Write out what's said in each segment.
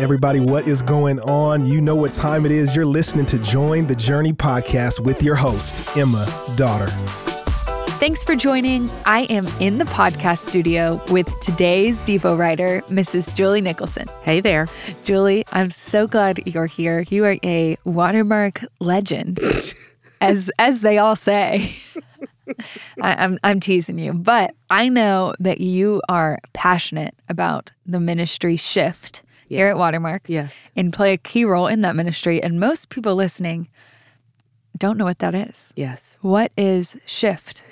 Everybody, what is going on? You know what time it is. You're listening to Join the Journey podcast with your host, Emma Dotter. Thanks for joining. I am in the podcast studio with today's Devo writer, Mrs. Julie Nicholson. Hey there. Julie, I'm so glad you're here. You are a watermark legend, as as they all say. I, I'm I'm teasing you, but I know that you are passionate about the ministry shift here at Watermark. Yes. And play a key role in that ministry. And most people listening don't know what that is. Yes. What is shift?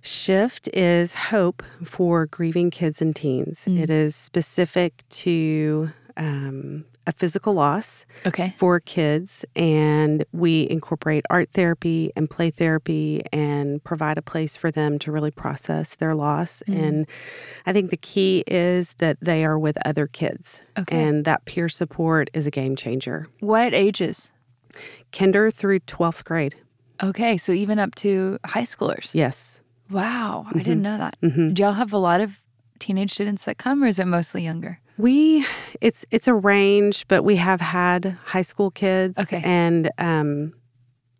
Shift is hope for grieving kids and teens. Mm. It is specific to um, a physical loss Okay. for kids, and we incorporate art therapy and play therapy and provide a place for them to really process their loss. Mm. And I think the key is that they are with other kids, Okay. and that peer support is a game changer. What ages? Kinder through 12th grade. Okay, so even up to high schoolers. Yes. Wow, I didn't know that. Mhm. Do y'all have a lot of teenage students that come, or is it mostly younger? We it's it's a range, but we have had high school kids. Okay. And um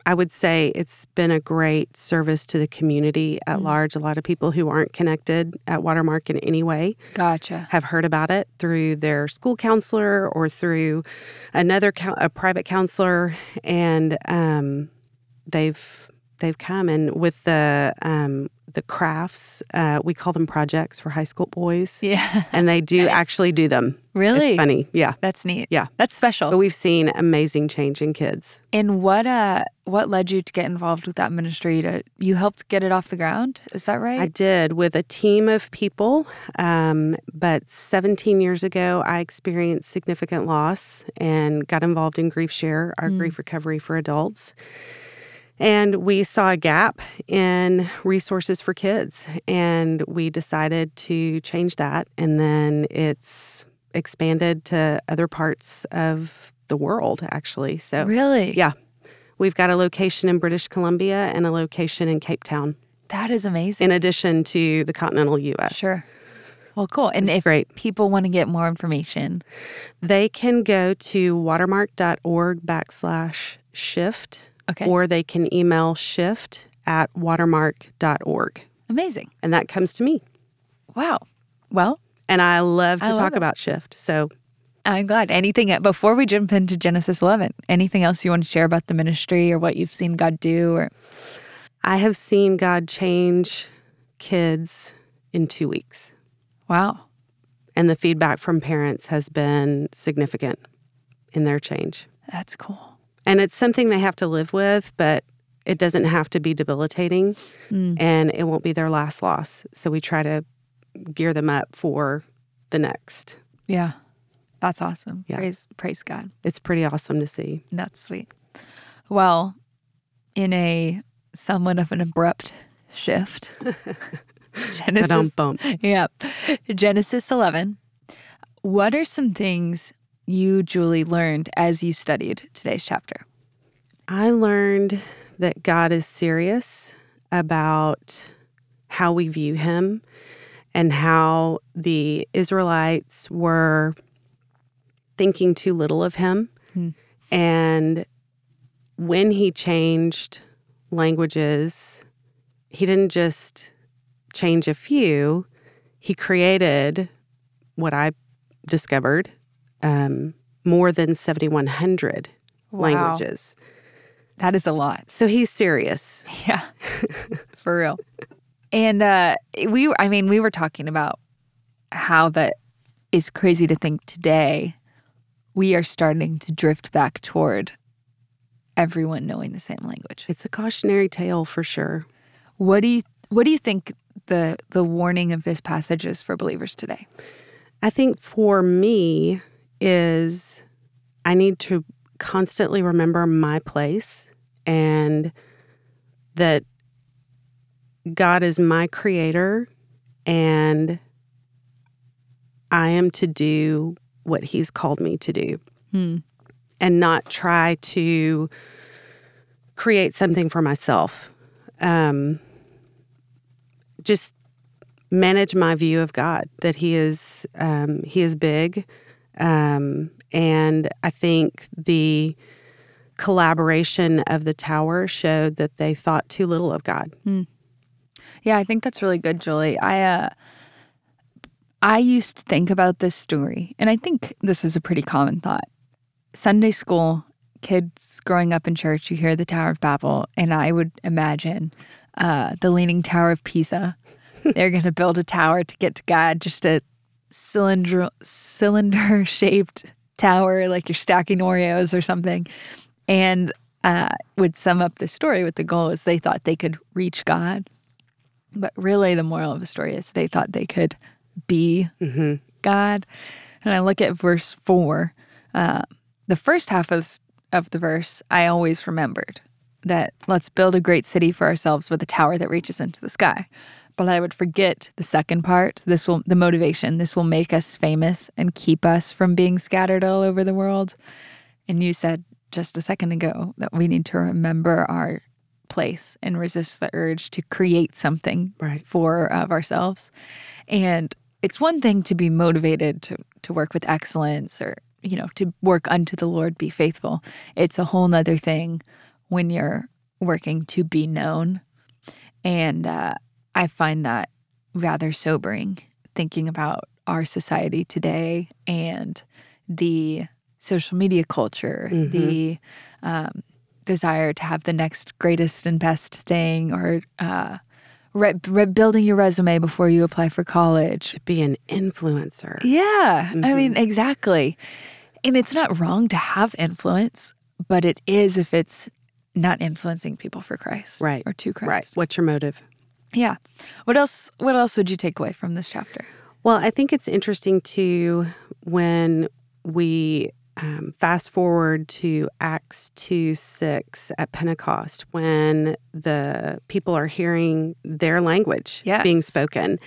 I would say it's been a great service to the community at Mm. large. A lot of people who aren't connected at Watermark in any way Gotcha. have heard about it through their school counselor or through another a private counselor, and um, they've they've come and with the um, the crafts uh, we call them projects for high school boys, Yeah. and they do Nice. actually do them. really? It's funny, yeah. That's neat. Yeah. That's special. But we've seen amazing change in kids. and what uh what led you to get involved with that ministry to you helped get it off the ground? Is that right? I did with a team of people, um, but 17 years ago, I experienced significant loss and got involved in Grief Share, our Mm. grief recovery for adults. And we saw a gap in resources for kids, and we decided to change that. And then it's expanded to other parts of the world, actually. So, really? yeah, we've got a location in British Columbia and a location in Cape Town That is amazing. in addition to the continental U.S. Sure. Well, cool. And if great. people want to get more information, They can go to watermark.org backslash shift, okay. or they can email shift at watermark.org. amazing. And that comes to me. Wow. Well, And I love to I love talk it. about shift. So I'm glad. Anything before we jump into Genesis 11, anything else you want to share about the ministry or what you've seen God do or I have seen God change kids in two weeks. wow. And the feedback from parents has been significant in their change. That's cool. And it's something they have to live with, but it doesn't have to be debilitating Mm. and it won't be their last loss. So we try to gear them up for the next. Yeah. That's awesome. Yeah. Praise praise God. It's pretty awesome to see. That's sweet. Well, in a somewhat of an abrupt shift. Genesis bump. Yep. Genesis 11. What are some things you, Julie, learned as you studied today's chapter? I learned that God is serious about how we view him and how the Israelites were thinking too little of him. Hmm. And when he changed languages, he didn't just change a few, he created what I discovered um, more than 7,100 Wow. languages. That is a lot. So he's serious. Yeah. For real. And uh we I mean, we were talking about how that is crazy to think today we are starting to drift back toward everyone knowing the same language. It's a cautionary tale for sure. What do you what do you think the the warning of this passage is for believers today? I think for me is I need to constantly remember my place and that God is my creator and I am to do what he's called me to do Hmm. and not try to create something for myself. Um, just manage my view of God that He is um, He is big, Um, and I think the collaboration of the tower showed that they thought too little of God. Yeah, I think that's really good, Julie. I uh I used to think about this story, and I think this is a pretty common thought. Sunday school, kids growing up in church, you hear the Tower of Babel, and I would imagine uh, the Leaning Tower of Pisa. They're going to build a tower to get to God, just a cylinder cylinder shaped tower, like you're stacking Oreos or something, and uh, would sum up the story with the goal is they thought they could reach God. But really, the moral of the story is they thought they could be God. And I look at verse four. Uh, the first half of, of the verse, I always remembered that let's build a great city for ourselves with a tower that reaches into the sky. But I would forget the second part. This will the motivation. This will make us famous and keep us from being scattered all over the world. And you said just a second ago that we need to remember our place and resist the urge to create something Right. for of ourselves. And it's one thing to be motivated to, to work with excellence or, you know, to work unto the Lord, be faithful. It's a whole nother thing when you're working to be known. And uh, I find that rather sobering thinking about our society today and the social media culture, the um, desire to have the next greatest and best thing, or uh, re- re- building your resume before you apply for college. To be an influencer. Yeah, I mean, exactly. And it's not wrong to have influence, but it is if it's not influencing people for Christ, Right. or to Christ. Right. What's your motive? Yeah. What else? What else would you take away from this chapter? Well, I think it's interesting too when we um, fast forward to Acts 2 6 at Pentecost when the people are hearing their language Yes. being spoken.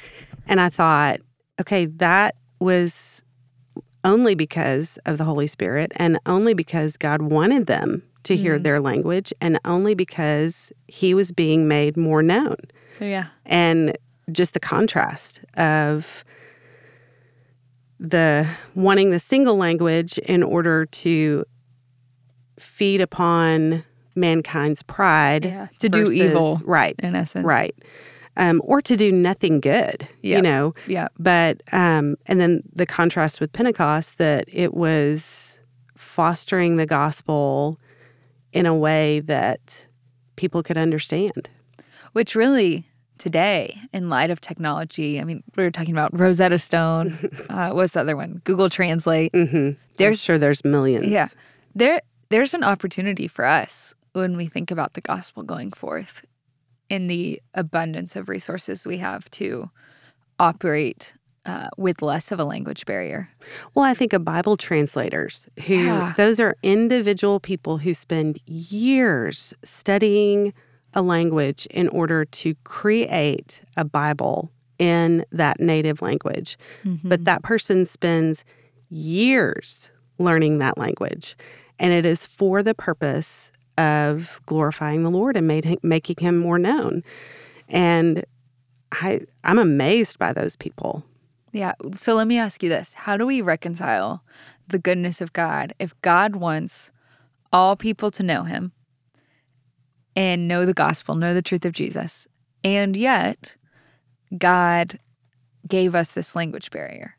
And I thought, okay, that was only because of the Holy Spirit and only because God wanted them to hear their language and only because he was being made more known Yeah. and just the contrast of the wanting the single language in order to feed upon mankind's pride Yeah. To do evil, right in essence. right um, or to do nothing good Yep. you know Yeah. but um, and then the contrast with pentecost that it was fostering the gospel in a way that people could understand Which really, today, in light of technology, I mean, we were talking about Rosetta Stone. uh, what's the other one? Google Translate. mm-hmm. there's There's- sure there's millions Yeah. There there's an opportunity for us when we think about the gospel going forth in the abundance of resources we have to operate uh, with less of a language barrier. Well, I think of Bible translators who, Yeah. those are individual people who spend years studying a language in order to create a Bible in that native language. Mm-hmm. But that person spends years learning that language. And it is for the purpose of glorifying the Lord and made, making him more known. And I, I'm amazed by those people. Yeah. So let me ask you this How do we reconcile the goodness of God if God wants all people to know him and know the gospel, know the truth of Jesus, and yet God gave us this language barrier?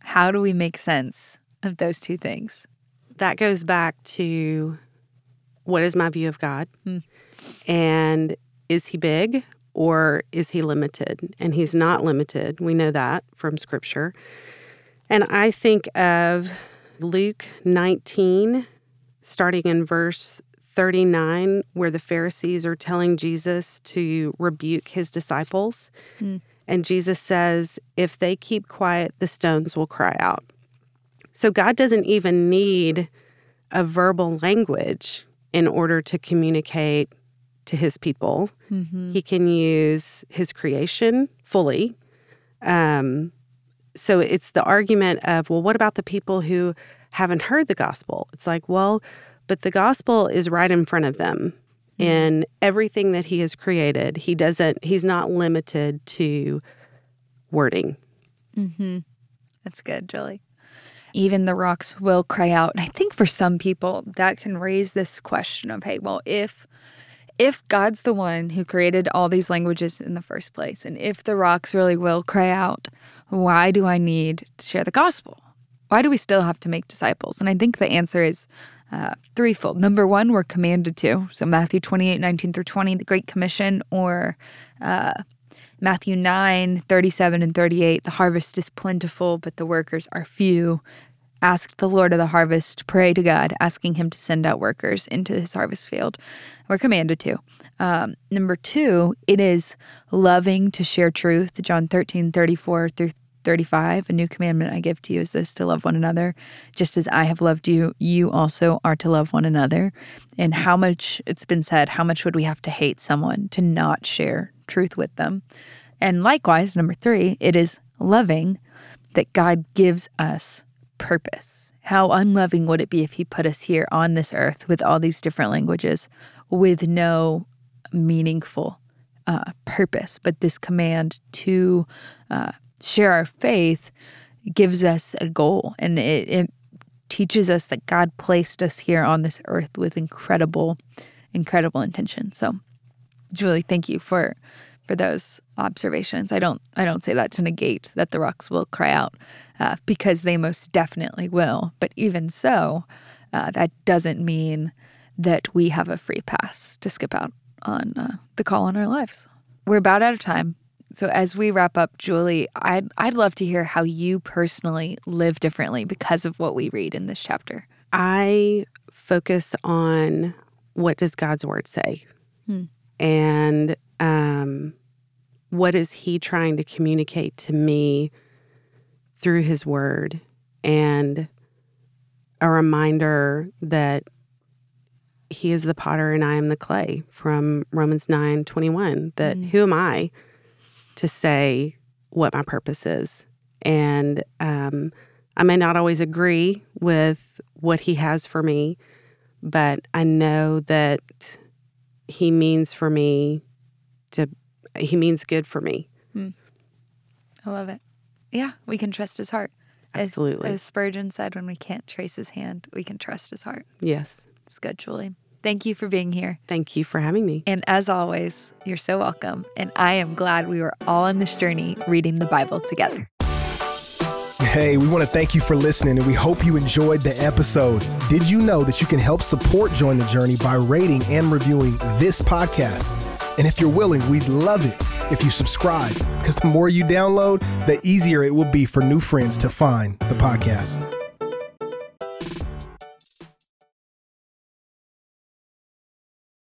How do we make sense of those two things? that goes back to what is my view of God? Hmm. And is he big or is he limited? And he's not limited. We know that from scripture. And I think of Luke 19, starting in verse 39, where the Pharisees are telling Jesus to rebuke his disciples. And Jesus says, If they keep quiet, the stones will cry out. So God doesn't even need a verbal language in order to communicate to his people. He can use his creation fully. Um, so it's the argument of, well, what about the people who haven't heard the gospel? It's like, well, but the gospel is right in front of them in everything that he has created. He doesn't, he's not limited to wording. Mm-hmm. That's good, Julie. even the rocks will cry out. And I think for some people that can raise this question of, hey, well, if if God's the one who created all these languages in the first place, and if the rocks really will cry out, why do I need to share the gospel? Why do we still have to make disciples? And I think the answer is uh, threefold. Number one, we're commanded to. So Matthew 28, 19 through 20, the Great Commission, or uh, Matthew 9, 37 and 38, the harvest is plentiful, but the workers are few. Ask the Lord of the harvest, pray to God, asking Him to send out workers into His harvest field. We're commanded to. Um, number two, it is loving to share truth. John 13, 34 through 35 a new commandment i give to you is this to love one another just as i have loved you. You also are to love one another. And how much it's been said how much would we have to hate someone to not share truth with them? And likewise number 3 it is loving that god gives us purpose. How unloving would it be if he put us here on this earth with all these different languages with no meaningful uh, purpose but this command to uh, share our faith gives us a goal and it, it teaches us that God placed us here on this earth with incredible, incredible intention. So, Julie, thank you for for those observations. I don't I don't say that to negate that the rocks will cry out uh, because they most definitely will. But even so, uh, that doesn't mean that we have a free pass to skip out on uh, the call on our lives. We're about out of time, so as we wrap up, Julie, I'd I'd love to hear how you personally live differently because of what we read in this chapter. I focus on what does God's word say, hmm. and um, what is He trying to communicate to me through His word, and a reminder that He is the potter and I am the clay from Romans nine twenty one. That mm. who am I? To say what my purpose is. And um, I may not always agree with what he has for me, but I know that he means for me to, he means good for me. Hmm. I love it. Yeah, we can trust his heart. Absolutely. As, as Spurgeon said, when we can't trace his hand, we can trust his heart. Yes. It's good, Julie. Thank you for being here. Thank you for having me. And as always, you're so welcome. And I am glad we were all on this journey reading the Bible together. Hey, we want to thank you for listening and we hope you enjoyed the episode. Did you know that you can help support Join the Journey by rating and reviewing this podcast? And if you're willing, we'd love it if you subscribe because the more you download, the easier it will be for new friends to find the podcast.